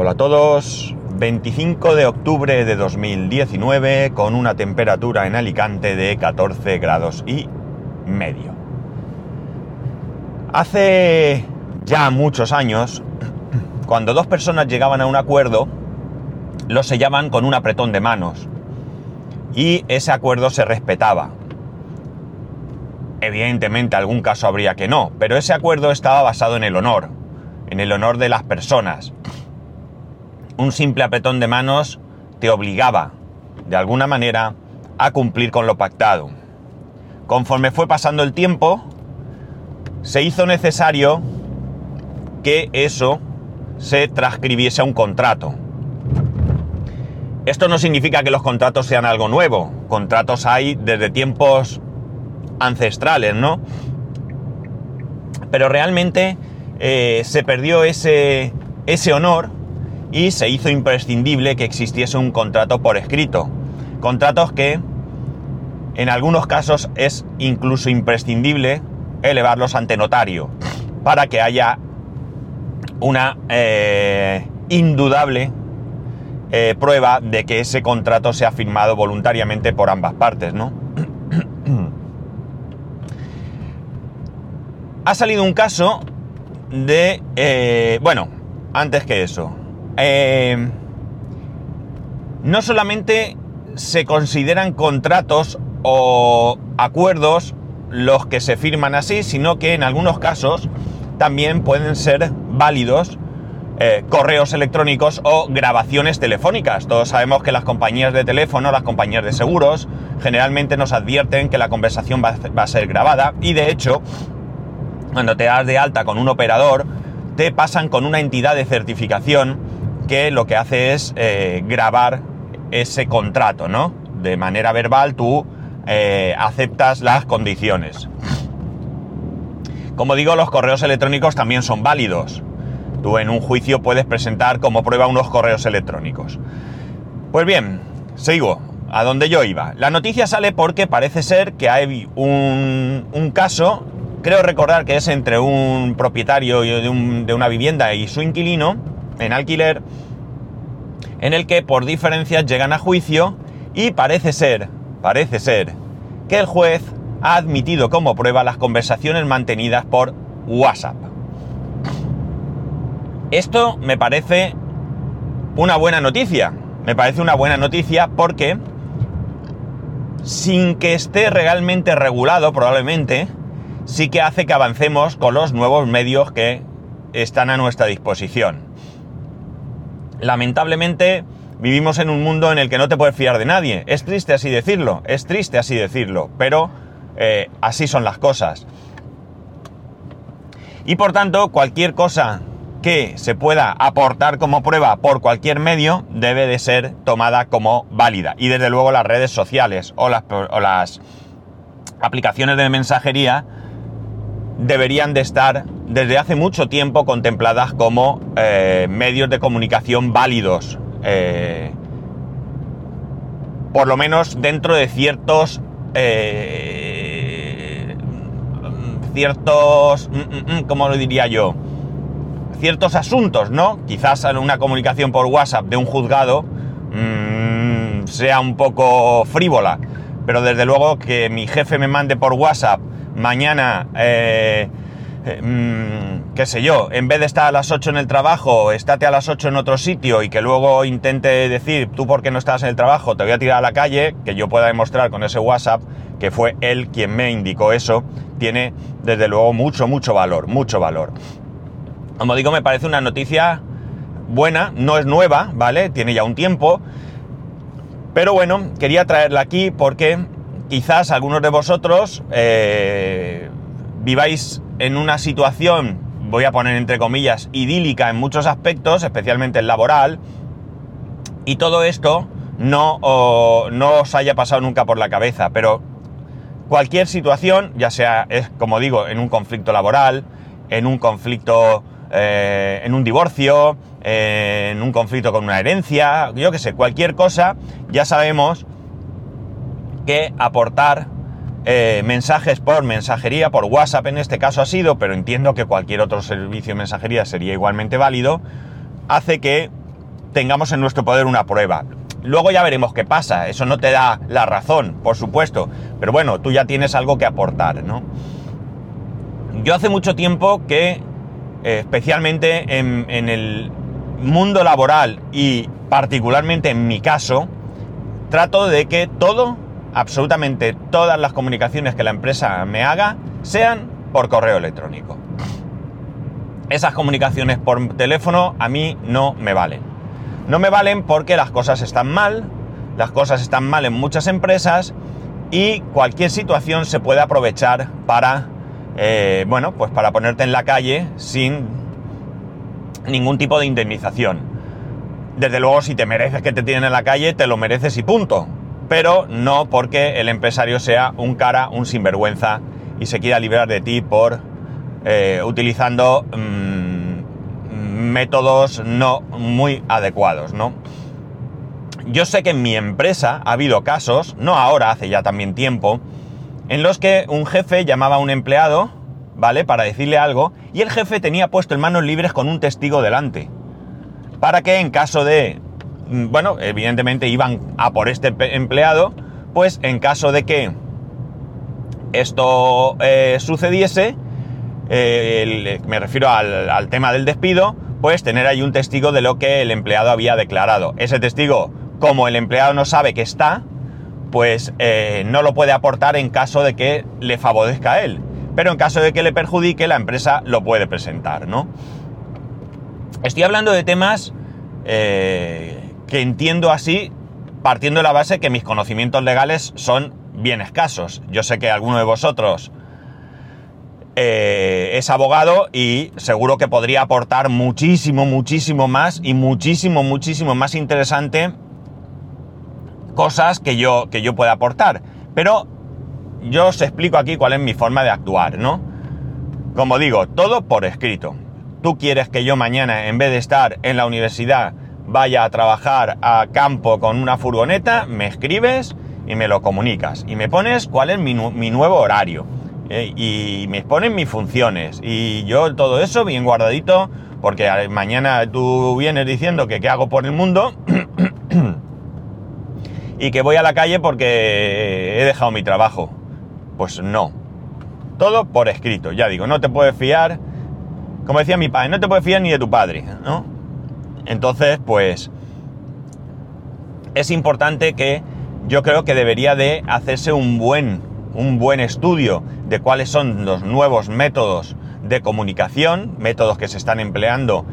Hola a todos, 25 de octubre de 2019 con una temperatura en Alicante de 14 grados y medio. Hace ya muchos años, cuando dos personas llegaban a un acuerdo, lo sellaban con un apretón de manos y ese acuerdo se respetaba. Evidentemente algún caso habría que no, pero ese acuerdo estaba basado en el honor, en el honor de las personas un simple apretón de manos te obligaba, de alguna manera, a cumplir con lo pactado. Conforme fue pasando el tiempo, se hizo necesario que eso se transcribiese a un contrato. Esto no significa que los contratos sean algo nuevo. Contratos hay desde tiempos ancestrales, ¿no? Pero realmente eh, se perdió ese, ese honor y se hizo imprescindible que existiese un contrato por escrito. Contratos que en algunos casos es incluso imprescindible elevarlos ante notario para que haya una eh, indudable eh, prueba de que ese contrato se ha firmado voluntariamente por ambas partes, ¿no? ha salido un caso de... Eh, bueno, antes que eso, eh, no solamente se consideran contratos o acuerdos los que se firman así, sino que en algunos casos también pueden ser válidos eh, correos electrónicos o grabaciones telefónicas. Todos sabemos que las compañías de teléfono, las compañías de seguros, generalmente nos advierten que la conversación va, va a ser grabada y de hecho, cuando te das de alta con un operador, te pasan con una entidad de certificación que lo que hace es eh, grabar ese contrato, ¿no? De manera verbal tú eh, aceptas las condiciones. Como digo, los correos electrónicos también son válidos. Tú en un juicio puedes presentar como prueba unos correos electrónicos. Pues bien, sigo a donde yo iba. La noticia sale porque parece ser que hay un, caso, creo recordar que es entre un propietario de una vivienda y su inquilino, en alquiler, en el que por diferencias llegan a juicio y parece ser, parece ser, que el juez ha admitido como prueba las conversaciones mantenidas por WhatsApp. Esto me parece una buena noticia. Me parece una buena noticia porque sin que esté realmente regulado probablemente, sí que hace que avancemos con los nuevos medios que están a nuestra disposición lamentablemente vivimos en un mundo en el que no te puedes fiar de nadie. Es triste así decirlo, es triste así decirlo, pero eh, así son las cosas. Y por tanto, cualquier cosa que se pueda aportar como prueba por cualquier medio debe de ser tomada como válida. Y desde luego las redes sociales o las, o las aplicaciones de mensajería deberían de estar desde hace mucho tiempo contempladas como eh, medios de comunicación válidos, eh, por lo menos dentro de ciertos eh, ciertos, mm, mm, mm, ¿cómo lo diría yo? Ciertos asuntos, ¿no? Quizás una comunicación por WhatsApp de un juzgado sea un poco frívola, pero desde luego que mi jefe me mande por WhatsApp mañana eh, mm, qué sé yo, en vez de estar a las 8 en el trabajo, estate a las 8 en otro sitio y que luego intente decir, tú por qué no estás en el trabajo, te voy a tirar a la calle, que yo pueda demostrar con ese WhatsApp que fue él quien me indicó eso, tiene desde luego mucho, mucho valor, mucho valor. Como digo, me parece una noticia buena, no es nueva, ¿vale? Tiene ya un tiempo. Pero bueno, quería traerla aquí porque quizás algunos de vosotros eh, viváis en una situación, voy a poner entre comillas, idílica en muchos aspectos, especialmente el laboral, y todo esto no, no os haya pasado nunca por la cabeza, pero cualquier situación, ya sea, es como digo, en un conflicto laboral, en un conflicto, eh, en un divorcio, en un conflicto con una herencia, yo que sé, cualquier cosa, ya sabemos que aportar eh, mensajes por mensajería, por WhatsApp en este caso ha sido, pero entiendo que cualquier otro servicio de mensajería sería igualmente válido, hace que tengamos en nuestro poder una prueba. Luego ya veremos qué pasa, eso no te da la razón, por supuesto, pero bueno, tú ya tienes algo que aportar, ¿no? Yo hace mucho tiempo que, eh, especialmente en, en el mundo laboral y particularmente en mi caso, trato de que todo, absolutamente todas las comunicaciones que la empresa me haga, sean por correo electrónico. Esas comunicaciones por teléfono a mí no me valen. No me valen porque las cosas están mal, las cosas están mal en muchas empresas y cualquier situación se puede aprovechar para, eh, bueno, pues para ponerte en la calle sin ningún tipo de indemnización. Desde luego, si te mereces que te tienen en la calle, te lo mereces y punto. Pero no porque el empresario sea un cara, un sinvergüenza y se quiera librar de ti por eh, utilizando mm, métodos no muy adecuados, ¿no? Yo sé que en mi empresa ha habido casos, no ahora, hace ya también tiempo, en los que un jefe llamaba a un empleado, ¿vale? Para decirle algo, y el jefe tenía puesto en manos libres con un testigo delante. Para que en caso de, bueno, evidentemente iban a por este empleado, pues en caso de que esto eh, sucediese, eh, me refiero al, tema del despido, pues tener ahí un testigo de lo que el empleado había declarado. Ese testigo, como el empleado no sabe que está, pues eh, no lo puede aportar en caso de que le favorezca a él. Pero en caso de que le perjudique, la empresa lo puede presentar, ¿no? Estoy hablando de temas que entiendo así, partiendo de la base que mis conocimientos legales son bien escasos. Yo sé que alguno de vosotros eh, es abogado y seguro que podría aportar muchísimo, muchísimo más y muchísimo, muchísimo más interesante cosas que yo, que yo pueda aportar. Pero yo os explico aquí cuál es mi forma de actuar, ¿no? Como digo, todo por escrito. Tú quieres que yo mañana, en vez de estar en la universidad, vaya a trabajar a campo con una furgoneta, me escribes y me lo comunicas y me pones cuál es mi, nuevo horario eh, y me ponen mis funciones y yo todo eso bien guardadito porque mañana tú vienes diciendo que qué hago por el mundo y que voy a la calle porque he dejado mi trabajo. Pues no. Todo por escrito, ya digo, no te puedes fiar, como decía mi padre, no te puedes fiar ni de tu padre, ¿no? Entonces, pues es importante que yo creo que debería de hacerse un buen, un buen estudio de cuáles son los nuevos métodos de comunicación, métodos que se están empleando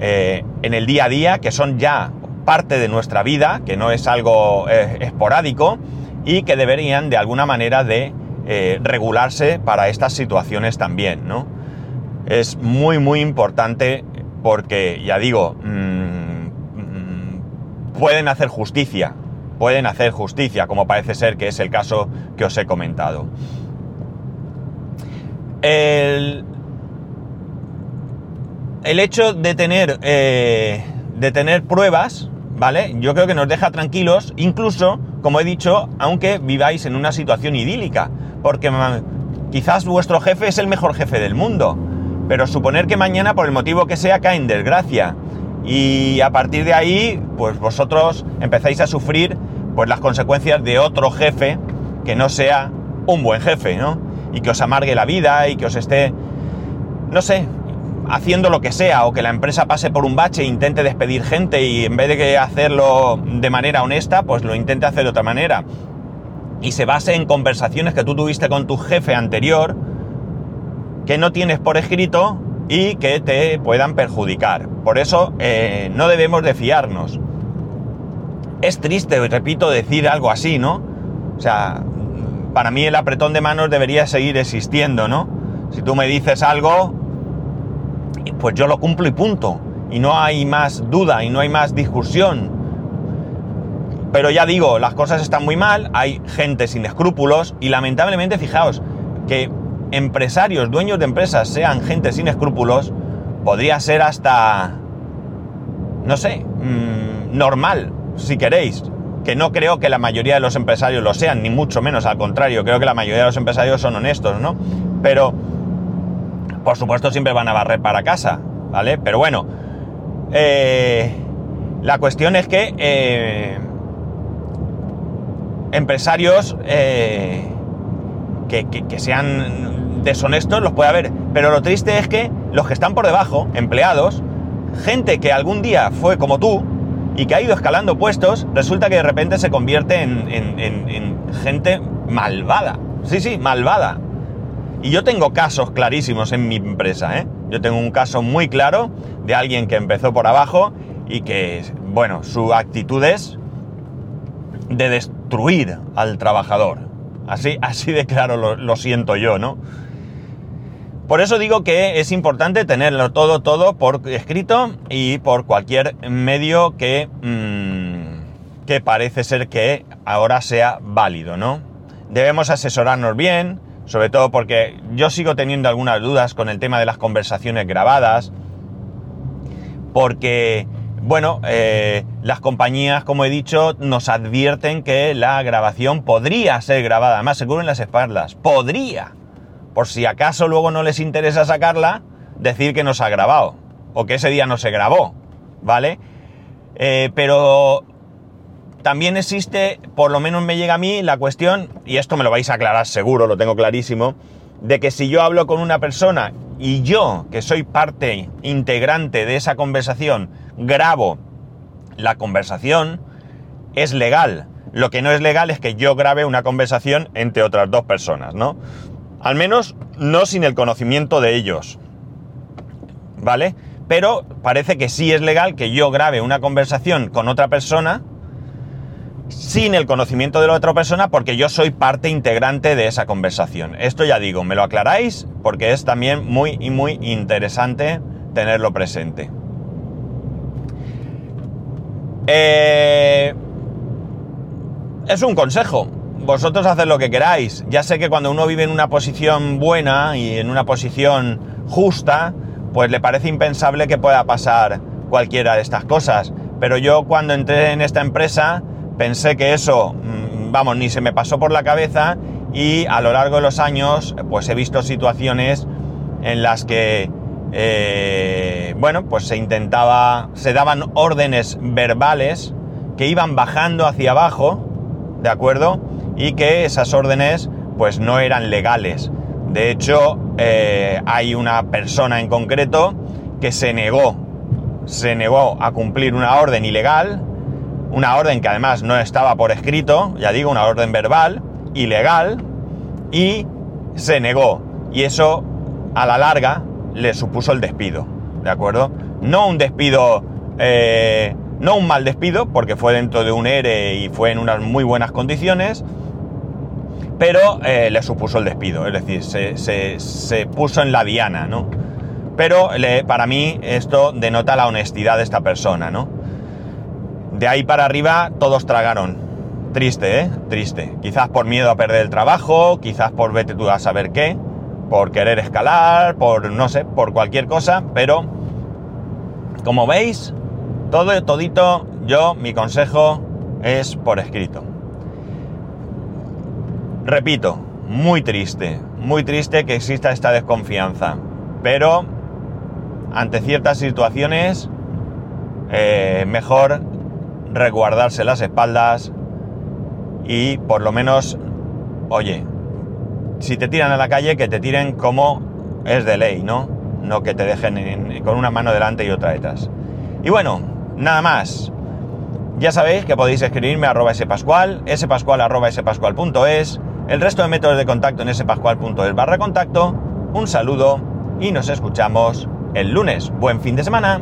eh, en el día a día, que son ya parte de nuestra vida, que no es algo eh, esporádico y que deberían de alguna manera de eh, regularse para estas situaciones también, ¿no? Es muy, muy importante porque, ya digo, mm, pueden hacer justicia pueden hacer justicia, como parece ser que es el caso que os he comentado. El, hecho de tener, eh, de tener pruebas, ¿vale? Yo creo que nos deja tranquilos, incluso, como he dicho, aunque viváis en una situación idílica, porque quizás vuestro jefe es el mejor jefe del mundo, pero suponer que mañana, por el motivo que sea, cae en desgracia y a partir de ahí, pues vosotros empezáis a sufrir pues las consecuencias de otro jefe que no sea un buen jefe, ¿no? Y que os amargue la vida y que os esté, no sé, haciendo lo que sea, o que la empresa pase por un bache e intente despedir gente y en vez de hacerlo de manera honesta, pues lo intente hacer de otra manera. Y se base en conversaciones que tú tuviste con tu jefe anterior, que no tienes por escrito y que te puedan perjudicar. Por eso eh, no debemos de fiarnos. Es triste, repito, decir algo así, ¿no? O sea, para mí el apretón de manos debería seguir existiendo, ¿no? Si tú me dices algo, pues yo lo cumplo y punto. Y no hay más duda y no hay más discusión. Pero ya digo, las cosas están muy mal, hay gente sin escrúpulos y lamentablemente, fijaos, que empresarios, dueños de empresas sean gente sin escrúpulos, podría ser hasta, no sé, mm, normal, si queréis. Que no creo que la mayoría de los empresarios lo sean, ni mucho menos, al contrario, creo que la mayoría de los empresarios son honestos, ¿no? Pero, por supuesto, siempre van a barrer para casa, ¿vale? Pero bueno, eh, La cuestión es que eh, empresarios eh, que, sean deshonestos los puede haber, pero lo triste es que los que están por debajo, empleados, gente que algún día fue como tú y que ha ido escalando puestos, resulta que de repente se convierte en, gente malvada. Sí, sí, malvada. Y yo tengo casos clarísimos en mi empresa, ¿eh? Yo tengo un caso muy claro de alguien que empezó por abajo y que, bueno, su actitud es de destruir al trabajador. Así, así de claro lo, siento yo, ¿no? Por eso digo que es importante tenerlo todo, todo por escrito y por cualquier medio que, mm, que parece ser que ahora sea válido, ¿no? Debemos asesorarnos bien, sobre todo porque yo sigo teniendo algunas dudas con el tema de las conversaciones grabadas, porque, bueno, eh, las compañías, como he dicho, nos advierten que la grabación podría ser grabada, además seguro en las espaldas, podría por si acaso luego no les interesa sacarla, decir que no se ha grabado, o que ese día no se grabó, ¿vale? Eh, pero también existe, por lo menos me llega a mí, la cuestión, y esto me lo vais a aclarar seguro, lo tengo clarísimo, de que si yo hablo con una persona y yo, que soy parte integrante de esa conversación, grabo la conversación, es legal. Lo que no es legal es que yo grabe una conversación entre otras dos personas, ¿no? Al menos no sin el conocimiento de ellos. ¿Vale? Pero parece que sí es legal que yo grabe una conversación con otra persona sin el conocimiento de la otra persona porque yo soy parte integrante de esa conversación. Esto ya digo, me lo aclaráis porque es también muy y muy interesante tenerlo presente. Eh, es un consejo vosotros haced lo que queráis. Ya sé que cuando uno vive en una posición buena y en una posición justa, pues le parece impensable que pueda pasar cualquiera de estas cosas. Pero yo cuando entré en esta empresa pensé que eso, mm, vamos, ni se me pasó por la cabeza y a lo largo de los años pues he visto situaciones en las que, eh, bueno, pues se intentaba, se daban órdenes verbales que iban bajando hacia abajo, ¿de acuerdo? y que esas órdenes pues no eran legales. De hecho, eh, hay una persona en concreto que se negó, se negó a cumplir una orden ilegal, una orden que además no estaba por escrito, ya digo, una orden verbal, ilegal, y se negó. Y eso, a la larga, le supuso el despido, ¿de acuerdo? No un despido, eh, no un mal despido, porque fue dentro de un ERE y fue en unas muy buenas condiciones, pero eh, le supuso el despido, es decir, se, puso en la diana, ¿no? Pero para mí esto denota la honestidad de esta persona, ¿no? De ahí para arriba todos tragaron. Triste, ¿eh? Triste. Quizás por miedo a perder el trabajo, quizás por vete tú a saber qué, por querer escalar, por no sé, por cualquier cosa, pero como veis, todo todito, yo, mi consejo es por escrito. Repito, muy triste, muy triste que exista esta desconfianza, pero ante ciertas situaciones eh, mejor resguardarse las espaldas y por lo menos, oye, si te tiran a la calle, que te tiren como es de ley, ¿no? No que te dejen con una mano delante y otra detrás. Y bueno, nada más. Ya sabéis que podéis escribirme a arroba spascual, arroba spascual.es el resto de métodos de contacto en spascual.es barra contacto. Un saludo y nos escuchamos el lunes. Buen fin de semana.